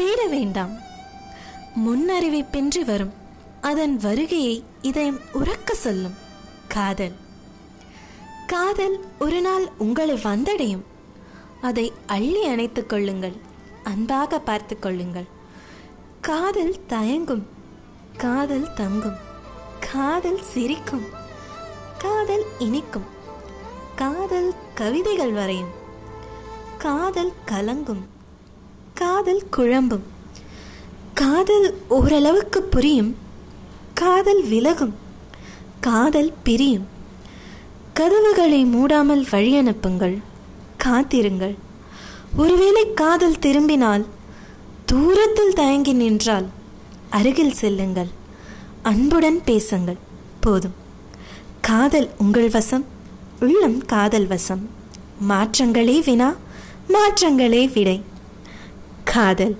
தேட வேண்டாம். முன்னறிவிப்பின்றி வரும். அதன் வருகையை இதயம் உறக்க சொல்லும். காதல். காதல் ஒரு நாள் உங்களை வந்தடையும். அதை அள்ளி அணைத்துக் கொள்ளுங்கள். அன்பாக பார்த்து கொள்ளுங்கள். காதல் தயங்கும். காதல் தங்கும். காதல் சிரிக்கும். காதல் இனிக்கும். காதல் கவிதைகள் வரையும். காதல் கலங்கும். காதல் குழம்பும். காதல் ஓரளவுக்கு புரியும். காதல் விலகும். காதல் பிரியும். கதவுகளை மூடாமல் வழி அனுப்புங்கள். காத்திருங்கள். ஒருவேளை காதல் திரும்பினால் தூரத்தில் தயங்கி நின்றால் அருகில் செல்லுங்கள். அன்புடன் பேசுங்கள். போதும். காதல் உங்கள் வசம் உள்ளம் காதல் வசம். மாற்றங்களே வினா மாற்றங்களே விடை. காதல்